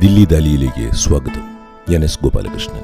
ദില്ലി ദാലിയിലേക്ക് സ്വാഗതം. ഞാൻ എസ് ഗോപാലകൃഷ്ണൻ.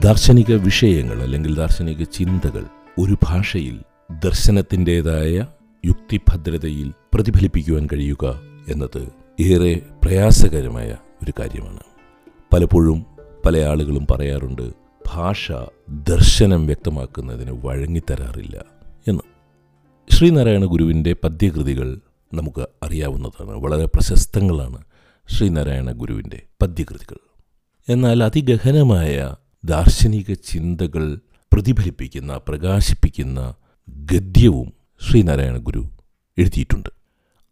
ദാർശനിക വിഷയങ്ങൾ അല്ലെങ്കിൽ ദാർശനിക ചിന്തകൾ ഒരു ഭാഷയിൽ ദർശനത്തിന്റെതായ യുക്തിഭദ്രതയിൽ പ്രതിഫലിപ്പിക്കുവാൻ കഴിയുക എന്നത് ഏറെ പ്രയാസകരമായ ഒരു കാര്യമാണ്. പലപ്പോഴും പല ആളുകളും പറയാറുണ്ട് ഭാഷ ദർശനം വ്യക്തമാക്കുന്നതിന് വഴങ്ങിത്തരാറില്ല എന്ന്. ശ്രീനാരായണ ഗുരുവിന്റെ പദ്യകൃതികൾ നമുക്ക് അറിയാവുന്നതാണ് വളരെ പ്രശസ്തങ്ങളാണ്. ശ്രീനാരായണ ഗുരുവിന്റെ പദ്യകൃതികൾ. എന്നാൽ അതിഗഹനമായ ദാർശനിക ചിന്തകൾ പ്രതിഫലിപ്പിക്കുന്ന പ്രകാശിപ്പിക്കുന്ന ഗദ്യവും ശ്രീനാരായണ ഗുരു എഴുതിയിട്ടുണ്ട്.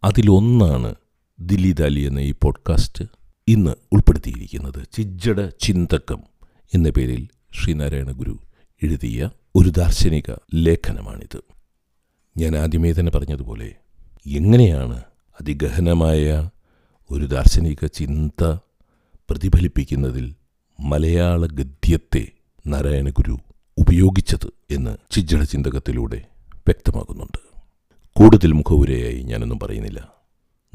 അതിലൊന്നാണ് ദില്ലി ദാലി എന്ന ഈ പോഡ്കാസ്റ്റ് ഇന്ന് ഉൾപ്പെടുത്തിയിരിക്കുന്നത് ചിജ്ജട ചിന്തകം എന്ന പേരിൽ ശ്രീനാരായണ ഗുരു എഴുതിയ ഒരു ദാർശനിക ലേഖനമാണിത്. ഞാൻ ആദ്യമേ തന്നെ പറഞ്ഞതുപോലെ എങ്ങനെയാണ് അതിഗഹനമായ ഒരു ദാർശനിക ചിന്ത പ്രതിഫലിപ്പിക്കുന്നതിൽ മലയാള ഗദ്യത്തെ നാരായണഗുരു ഉപയോഗിച്ചത് എന്ന് ചിജ്ജട ചിന്തകത്തിലൂടെ വ്യക്തമാകുന്നുണ്ട്. കൂടുതൽ മുഖവുരയായി ഞാനൊന്നും പറയുന്നില്ല.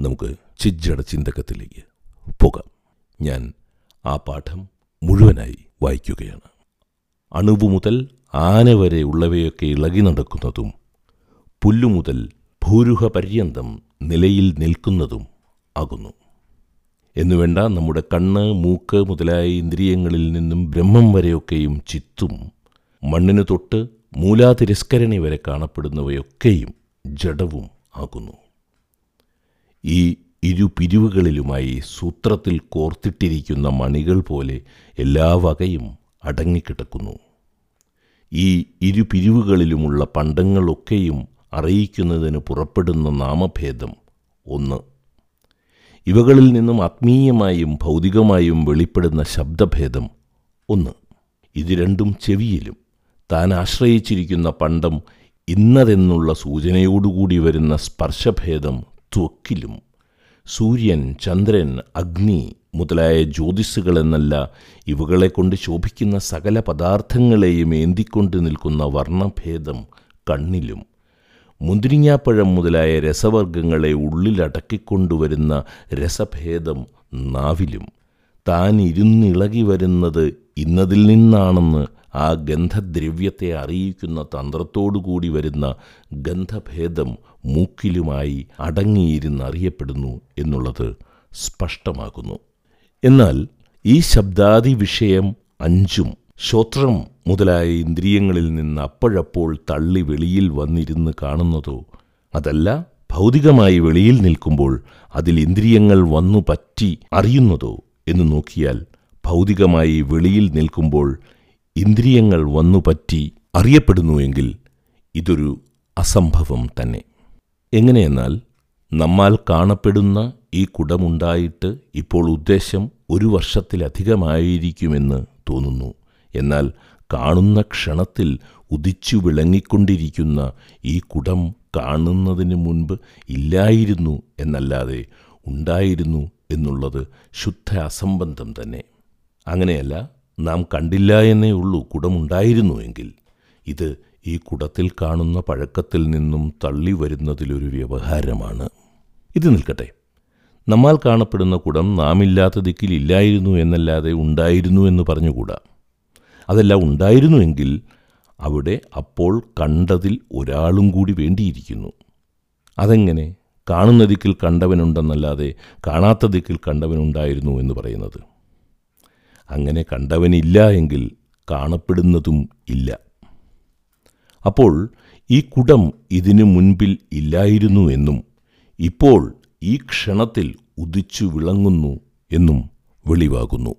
നമുക്ക് ചിജ്ജട ചിന്തകത്തിലേക്ക് പോകാം. ഞാൻ ആ പാഠം മുഴുവനായി വായിക്കുകയാണ്. അണുവു മുതൽ ആന വരെ ഉള്ളവയൊക്കെ ഇളകി നടക്കുന്നതും പുല്ലുമുതൽ ഭൂരുഹ പര്യന്തം നിലയിൽ നിൽക്കുന്നതും ആകുന്നു. എന്നുവേണ്ട നമ്മുടെ കണ്ണ് മൂക്ക് മുതലായ ഇന്ദ്രിയങ്ങളിൽ നിന്നും ബ്രഹ്മം വരെയൊക്കെയും ചിത്തും മണ്ണിന് തൊട്ട് മൂലാതിരസ്കരണി വരെ കാണപ്പെടുന്നവയൊക്കെയും ജഡവും ആകുന്നു. ഈ ഇരു പിരിവുകളിലുമായി സൂത്രത്തിൽ കോർത്തിട്ടിരിക്കുന്ന മണികൾ പോലെ എല്ലാ വകയും അടങ്ങിക്കിടക്കുന്നു. ഈ ഇരു പിരിവുകളിലുമുള്ള പണ്ടങ്ങളൊക്കെയും അറിയിക്കുന്നതിന് പുറപ്പെടുന്ന നാമഭേദം ഒന്ന്. ഇവകളിൽ നിന്നും ആത്മീയമായും ഭൗതികമായും വെളിപ്പെടുന്ന ശബ്ദഭേദം ഒന്ന്. ഇത് രണ്ടും ചെവിയിലും. താൻ ആശ്രയിച്ചിരിക്കുന്ന പണ്ടം ഇന്നതെന്നുള്ള സൂചനയോടുകൂടി വരുന്ന സ്പർശഭേദം ത്വക്കിലും. സൂര്യൻ ചന്ദ്രൻ അഗ്നി മുതലായ ജ്യോതിസ്സുകളെന്നല്ല ഇവകളെ കൊണ്ട് ശോഭിക്കുന്ന സകല പദാർത്ഥങ്ങളെയും ഏന്തിക്കൊണ്ട് നിൽക്കുന്ന വർണഭേദം കണ്ണിലും. മുന്തിരിങ്ങാപ്പഴം മുതലായ രസവർഗങ്ങളെ ഉള്ളിലടക്കിക്കൊണ്ടുവരുന്ന രസഭേദം നാവിലും. താൻ ഇരുന്നിളകി വരുന്നത് ഇന്നതിൽ നിന്നാണെന്ന് ആ ഗന്ധദ്രവ്യത്തെ അറിയിക്കുന്ന തന്ത്രത്തോടുകൂടി വരുന്ന ഗന്ധഭേദം മൂക്കിലുമായി അടങ്ങിയിരുന്നറിയപ്പെടുന്നു എന്നുള്ളത് സ്പഷ്ടമാകുന്നു എന്നാൽ ഈ ശബ്ദാദി വിഷയം അഞ്ചും ശ്രോത്രം മുതലായ ഇന്ദ്രിയങ്ങളിൽ നിന്ന് അപ്പോഴപ്പോൾ തള്ളി വെളിയിൽ വന്നിരുന്ന് കാണുന്നതോ അതല്ല ഭൗതികമായി വെളിയിൽ നിൽക്കുമ്പോൾ അതിൽ ഇന്ദ്രിയങ്ങൾ വന്നു പറ്റി അറിയുന്നതോ എന്ന് നോക്കിയാൽ ഭൗതികമായി വെളിയിൽ നിൽക്കുമ്പോൾ ഇന്ദ്രിയങ്ങൾ വന്നു പറ്റി അറിയപ്പെടുന്നുവെങ്കിൽ ഇതൊരു അസംഭവം തന്നെ. എങ്ങനെയെന്നാൽ നമ്മാൽ കാണപ്പെടുന്ന ഈ കുടമുണ്ടായിട്ട് ഇപ്പോൾ ഉദ്ദേശം ഒരു വർഷത്തിലധികമായിരിക്കുമെന്ന് തോന്നുന്നു. എന്നാൽ കാണുന്ന ക്ഷണത്തിൽ ഉദിച്ചു വിളങ്ങിക്കൊണ്ടിരിക്കുന്ന ഈ കുടം കാണുന്നതിന് മുൻപ് ഇല്ലായിരുന്നു എന്നല്ലാതെ ഉണ്ടായിരുന്നു എന്നുള്ളത് ശുദ്ധ അസംബന്ധം തന്നെ. അങ്ങനെയല്ല നാം കണ്ടില്ല എന്നേ ഉള്ളൂ കുടമുണ്ടായിരുന്നുവെങ്കിൽ ഇത് ഈ കുടത്തിൽ കാണുന്ന പഴക്കത്തിൽ നിന്നും തള്ളി വരുന്നതിലൊരു വ്യവഹാരമാണ്. ഇത് നിൽക്കട്ടെ. നമ്മാൽ കാണപ്പെടുന്ന കുടം നാമില്ലാത്ത ദിക്കിൽ ഇല്ലായിരുന്നു എന്നല്ലാതെ ഉണ്ടായിരുന്നു എന്ന് പറഞ്ഞുകൂടാ. അതല്ല ഉണ്ടായിരുന്നുവെങ്കിൽ അവിടെ അപ്പോൾ കണ്ടതിൽ ഒരാളും കൂടി വേണ്ടിയിരിക്കുന്നു. അതെങ്ങനെ? കാണുന്ന ദിക്കിൽ കണ്ടവനുണ്ടെന്നല്ലാതെ കാണാത്ത ദിക്കിൽ കണ്ടവനുണ്ടായിരുന്നു എന്ന് പറയുന്നത്. അങ്ങനെ കണ്ടവനില്ല എങ്കിൽ കാണപ്പെടുന്നതും ഇല്ല. അപ്പോൾ ഈ കുടം ഇതിനു മുൻപിൽ ഇല്ലായിരുന്നു എന്നും ഇപ്പോൾ ഈ ക്ഷണത്തിൽ ഉദിച്ചു വിളങ്ങുന്നു എന്നും വെളിവാകുന്നു.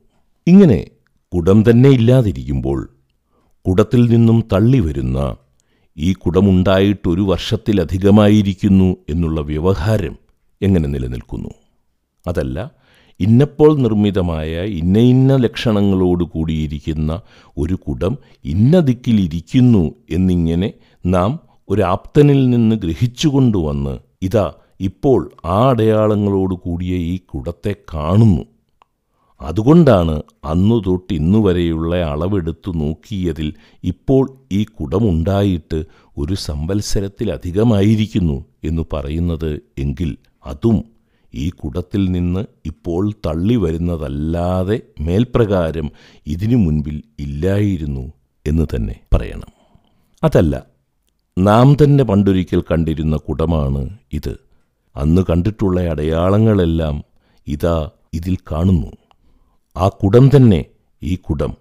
ഇങ്ങനെ കുടം തന്നെ ഇല്ലാതിരിക്കുമ്പോൾ കുടത്തിൽ നിന്നും തള്ളി വരുന്ന ഈ കുടമുണ്ടായിട്ടൊരു വർഷത്തിലധികമായിരിക്കുന്നു എന്നുള്ള വ്യവഹാരം എങ്ങനെ നിലനിൽക്കുന്നു? അതല്ല ഇന്നപ്പോൾ നിർമ്മിതമായ ഇന്ന ഇന്ന ലക്ഷണങ്ങളോട് കൂടിയിരിക്കുന്ന ഒരു കുടം ഇന്ന ദിക്കിലിരിക്കുന്നു എന്നിങ്ങനെ നാം ഒരു ആപ്തനിൽ നിന്ന് ഗ്രഹിച്ചുകൊണ്ടുവന്ന് ഇതാ ഇപ്പോൾ ആ അടയാളങ്ങളോട് കൂടിയ ഈ കുടത്തെ കാണുന്നു. അതുകൊണ്ടാണ് അന്നു തൊട്ട് ഇന്നു വരെയുള്ള അളവെടുത്തു നോക്കിയതിൽ ഇപ്പോൾ ഈ കുടമുണ്ടായിട്ട് ഒരു സംവത്സരത്തിലധികമായിരിക്കുന്നു എന്ന് പറയുന്നത് എങ്കിൽ അതും ഈ കുടത്തിൽ നിന്ന് ഇപ്പോൾ തള്ളി വരുന്നതല്ലാതെ മേൽപ്രകാരം ഇതിനു മുൻപിൽ ഇല്ലായിരുന്നു എന്ന് തന്നെ പറയണം. അതല്ല നാം തന്നെ പണ്ടൊരിക്കൽ കണ്ടിരുന്ന കുടമാണ് ഇത്. അന്ന് കണ്ടിട്ടുള്ള അടയാളങ്ങളെല്ലാം ഇതാ ഇതിൽ കാണുന്നു. ആ കുടം തന്നെ ഈ കുടം.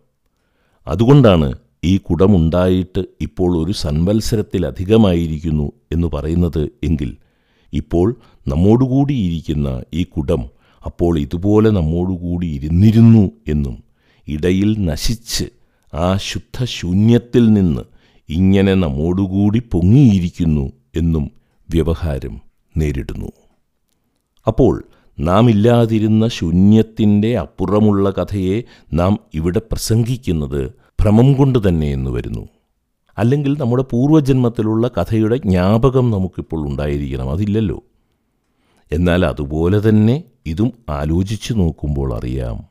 അതുകൊണ്ടാണ് ഈ കുടമുണ്ടായിട്ട് ഇപ്പോൾ ഒരു സൻവത്സരത്തിലധികമായിരിക്കുന്നു എന്ന് പറയുന്നത് എങ്കിൽ ഇപ്പോൾ നമ്മോടുകൂടിയിരിക്കുന്ന ഈ കുടം അപ്പോൾ ഇതുപോലെ നമ്മോടുകൂടി ഇരുന്നിരുന്നു എന്നും ഇടയിൽ നശിച്ച് ആ ശുദ്ധശൂന്യത്തിൽ നിന്ന് ഇങ്ങനെ നമ്മോടുകൂടി പൊങ്ങിയിരിക്കുന്നു എന്നും വ്യവഹാരം നേരിടുന്നു. അപ്പോൾ നാം ഇല്ലാതിരുന്ന ശൂന്യത്തിന്റെ അപ്പുറമുള്ള കഥയെ നാം ഇവിടെ പ്രസംഗിക്കുന്നത് ഭ്രമം കൊണ്ട് തന്നെ എന്ന് വരുന്നു. അല്ലെങ്കിൽ നമ്മുടെ പൂർവജന്മത്തിലുള്ള കഥയുടെ ജ്ഞാപകം നമുക്കിപ്പോൾ ഉണ്ടായിരിക്കണം അതില്ലല്ലോ. എന്നാൽ അതുപോലെ തന്നെ ഇതും ആലോചിച്ചു നോക്കുമ്പോൾ അറിയാം.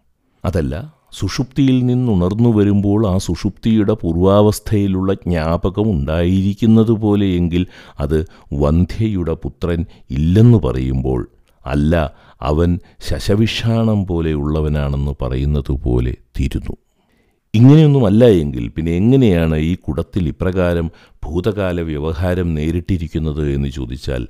അതല്ല സുഷുപ്തിയിൽ നിന്നുണർന്നു വരുമ്പോൾ ആ സുഷുപ്തിയുടെ പൂർവാവസ്ഥയിലുള്ള ജ്ഞാപകം ഉണ്ടായിരിക്കുന്നത് പോലെയെങ്കിൽ അത് വന്ധ്യയുടെ പുത്രൻ ഇല്ലെന്ന് പറയുമ്പോൾ അല്ല അവൻ ശശവിഷാണം പോലെയുള്ളവനാണെന്ന് പറയുന്നത് പോലെ തീരുന്നു. ഇങ്ങനെയൊന്നുമല്ല എങ്കിൽ പിന്നെ എങ്ങനെയാണ് ഈ കുടത്തിൽ ഇപ്രകാരം ഭൂതകാല വ്യവഹാരം നേരിട്ടിരിക്കുന്നത് എന്ന് ചോദിച്ചാൽ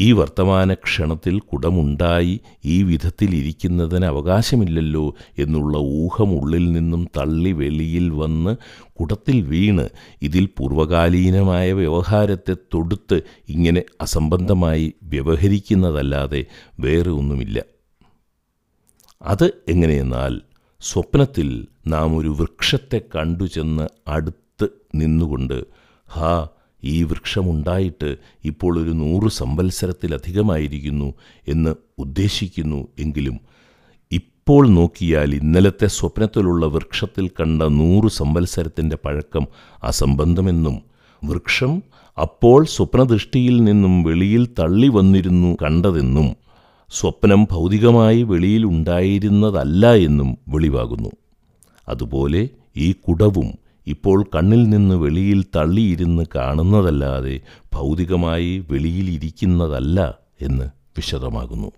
ഈ വർത്തമാന ക്ഷണത്തിൽ കുടമുണ്ടായി ഈ വിധത്തിലിരിക്കുന്നതിന് അവകാശമില്ലല്ലോ എന്നുള്ള ഊഹം ഉള്ളിൽ നിന്നും തള്ളി വെളിയിൽ വന്ന് കുടത്തിൽ വീണ് ഇതിൽ പൂർവകാലീനമായ വ്യവഹാരത്തെ തൊടുത്ത് ഇങ്ങനെ അസംബന്ധമായി വ്യവഹരിക്കുന്നതല്ലാതെ വേറെ ഒന്നുമില്ല. അത് എങ്ങനെയെന്നാൽ സ്വപ്നത്തിൽ നാം ഒരു വൃക്ഷത്തെ കണ്ടു ചെന്ന് അടുത്ത് നിന്നുകൊണ്ട് ഹാ ഈ വൃക്ഷമുണ്ടായിട്ട് ഇപ്പോൾ ഒരു നൂറ് സംവത്സരത്തിലധികമായിരിക്കുന്നു എന്ന് ഉദ്ദേശിക്കുന്നു എങ്കിലും ഇപ്പോൾ നോക്കിയാൽ ഇന്നലത്തെ സ്വപ്നത്തിലുള്ള വൃക്ഷത്തിൽ കണ്ട നൂറ് സംവത്സരത്തിന്റെ പഴക്കം അസംബന്ധമെന്നും വൃക്ഷം അപ്പോൾ സ്വപ്നദൃഷ്ടിയിൽ നിന്നും വെളിയിൽ തള്ളി വന്നിരുന്നു കണ്ടതെന്നും സ്വപ്നം ഭൗതികമായി വെളിയിൽ ഉണ്ടായിരുന്നതല്ല എന്നും വെളിവാകുന്നു. അതുപോലെ ഈ കുടവും ഇപ്പോൾ കണ്ണിൽ നിന്ന് വെളിയിൽ തള്ളിയിരുന്ന് കാണുന്നതല്ലാതെ ഭൗതികമായി വെളിയിലിരിക്കുന്നതല്ല എന്ന് വിശദമാകുന്നു.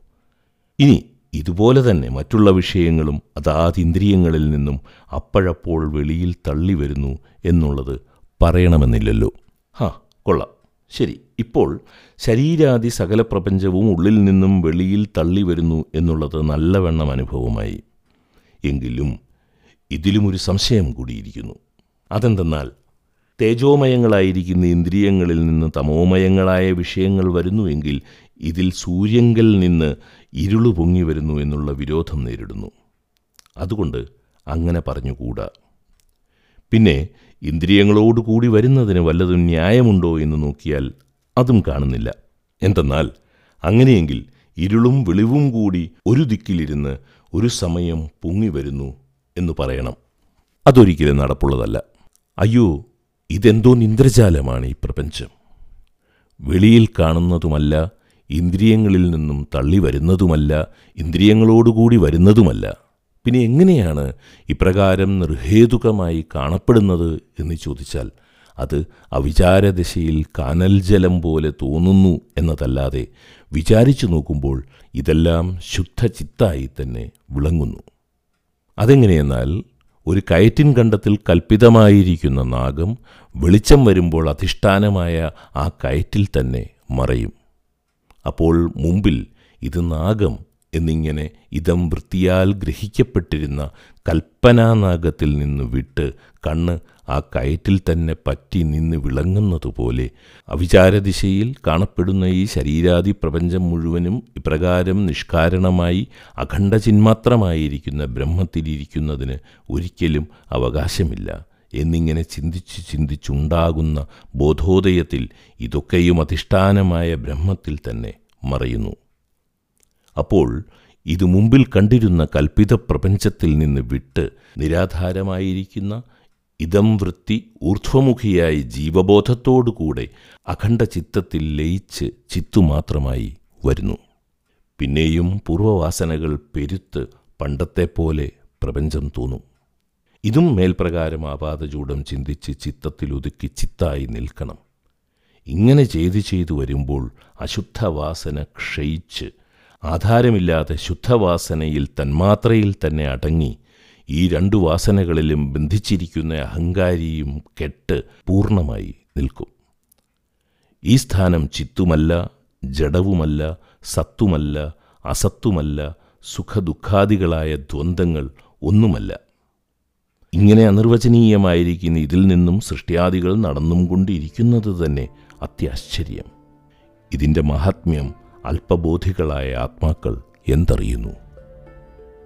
ഇനി ഇതുപോലെ തന്നെ മറ്റുള്ള വിഷയങ്ങളും അതാത് ഇന്ദ്രിയങ്ങളിൽ നിന്നും അപ്പോഴപ്പോൾ വെളിയിൽ തള്ളി വരുന്നു എന്നുള്ളത് പറയണമെന്നില്ലല്ലോ. ഹാ കൊള്ളാം. ശരി ഇപ്പോൾ ശരീരാദി സകല പ്രപഞ്ചവും ഉള്ളിൽ നിന്നും വെളിയിൽ തള്ളി വരുന്നു എന്നുള്ളത് നല്ലവണ്ണം അനുഭവമായി. എങ്കിലും ഇതിലുമൊരു സംശയം കൂടിയിരിക്കുന്നു. അതെന്തെന്നാൽ തേജോമയങ്ങളായിരിക്കുന്ന ഇന്ദ്രിയങ്ങളിൽ നിന്ന് തമോമയങ്ങളായ വിഷയങ്ങൾ വരുന്നുവെങ്കിൽ ഇതിൽ സൂര്യങ്കിൽ നിന്ന് ഇരുളു പൊങ്ങി വരുന്നു എന്നുള്ള വിരോധം നേരിടുന്നു. അതുകൊണ്ട് അങ്ങനെ പറഞ്ഞുകൂടാ. പിന്നെ ഇന്ദ്രിയങ്ങളോടുകൂടി വരുന്നതിന് വല്ലതും ന്യായമുണ്ടോ എന്ന് നോക്കിയാൽ അതും കാണുന്നില്ല. എന്തെന്നാൽ അങ്ങനെയെങ്കിൽ ഇരുളും വെളിവും കൂടി ഒരു ദിക്കിലിരുന്ന് ഒരു സമയം പൊങ്ങി വരുന്നു എന്ന് പറയണം. അതൊരിക്കലും നടപ്പുള്ളതല്ല. അയ്യോ ഇതെന്തോ നിന്ദ്രജാലമാണ് ഈ പ്രപഞ്ചം. വെളിയിൽ കാണുന്നതുമല്ല ഇന്ദ്രിയങ്ങളിൽ നിന്നും തള്ളി വരുന്നതുമല്ല ഇന്ദ്രിയങ്ങളോടുകൂടി വരുന്നതുമല്ല. പിന്നെ എങ്ങനെയാണ് ഇപ്രകാരം നിർഹേതുകമായി കാണപ്പെടുന്നത് എന്ന് ചോദിച്ചാൽ അത് അവിചാരദശയിൽ കാനൽ ജലം പോലെ തോന്നുന്നു എന്നതല്ലാതെ വിചാരിച്ചു നോക്കുമ്പോൾ ഇതെല്ലാം ശുദ്ധചിത്തായി തന്നെ വിളങ്ങുന്നു. അതെങ്ങനെയെന്നാൽ ഒരു കയറ്റിൻ കണ്ടത്തിൽ കൽപ്പിതമായിരിക്കുന്ന നാഗം വെളിച്ചം വരുമ്പോൾ അധിഷ്ഠാനമായ ആ കയറ്റിൽ തന്നെ മറയും. അപ്പോൾ മുമ്പിൽ ഇത് നാഗം എന്നിങ്ങനെ ഇതം വൃത്തിയാൽ ഗ്രഹിക്കപ്പെട്ടിരുന്ന കൽപ്പനാനാഗത്തിൽ നിന്ന് വിട്ട് കണ്ണ് ആ കയറ്റിൽ തന്നെ പറ്റി നിന്ന് വിളങ്ങുന്നതുപോലെ അവിചാരദിശയിൽ കാണപ്പെടുന്ന ഈ ശരീരാദി പ്രപഞ്ചം മുഴുവനും ഇപ്രകാരം നിഷ്കാരണമായി അഖണ്ഡചിന്മാത്രമായിരിക്കുന്ന ബ്രഹ്മത്തിലിരിക്കുന്നതിന് ഒരിക്കലും അവകാശമില്ല. എന്നിങ്ങനെ ചിന്തിച്ച് ചിന്തിച്ചുണ്ടാകുന്ന ബോധോദയത്തിൽ ഇതൊക്കെയും അധിഷ്ഠാനമായ ബ്രഹ്മത്തിൽ തന്നെ മറയുന്നു. അപ്പോൾ ഇത് മുമ്പിൽ കണ്ടിരുന്ന കൽപ്പിത പ്രപഞ്ചത്തിൽ നിന്ന് വിട്ട് നിരാധാരമായിരിക്കുന്ന ഇതം വൃത്തി ഊർധ്വമുഖിയായി ജീവബോധത്തോടുകൂടെ അഖണ്ഡ ചിത്തത്തിൽ ലയിച്ച് ചിത്തുമാത്രമായി വരുന്നു. പിന്നെയും പൂർവവാസനകൾ പെരുത്ത് പണ്ടത്തെപ്പോലെ പ്രപഞ്ചം തോന്നും. ഇതും മേൽപ്രകാരം ആപാതചൂടം ചിന്തിച്ച് ചിത്തത്തിൽ ഒതുക്കി ചിത്തായി നിൽക്കണം. ഇങ്ങനെ ചെയ്തു ചെയ്തു വരുമ്പോൾ അശുദ്ധവാസന ക്ഷയിച്ച് ആധാരമില്ലാതെ ശുദ്ധവാസനയിൽ തന്മാത്രയിൽ തന്നെ അടങ്ങി ഈ രണ്ടു വാസനകളിലും ബന്ധിച്ചിരിക്കുന്ന അഹങ്കാരിയും കെട്ട് പൂർണമായി നിൽക്കും. ഈ സ്ഥാനം ചിത്തുമല്ല ജഡവുമല്ല സത്തുമല്ല അസത്തുമല്ല സുഖദുഃഖാദികളായ ദ്വന്ദ്ങ്ങൾ ഒന്നുമല്ല. ഇങ്ങനെ അനിർവചനീയമായിരിക്കുന്ന ഇതിൽ നിന്നും സൃഷ്ടിയാദികൾ നടന്നും കൊണ്ടിരിക്കുന്നത് തന്നെ അത്യാശ്ചര്യം. ഇതിന്റെ മഹാത്മ്യം അല്പബോധികളായ ആത്മാക്കൾ എന്തറിയുന്നു?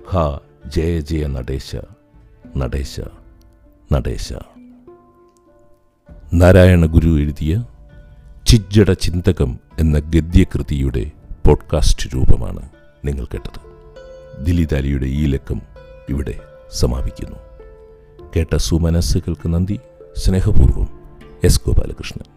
ഹാ ജയ ജയ നടേശ നടേശ നടേശ. നാരായണ ഗുരു എഴുതിയ ചിജ്ജട ചിന്തകം എന്ന ഗദ്യകൃതിയുടെ പോഡ്കാസ്റ്റ് രൂപമാണ് നിങ്ങൾ കേട്ടത്. ദിലിതാലിയുടെ ഈ ലക്കം ഇവിടെ സമാപിക്കുന്നു. കേട്ട സുമനസ്സുകൾക്ക് നന്ദി. സ്നേഹപൂർവം എസ് ഗോപാലകൃഷ്ണൻ.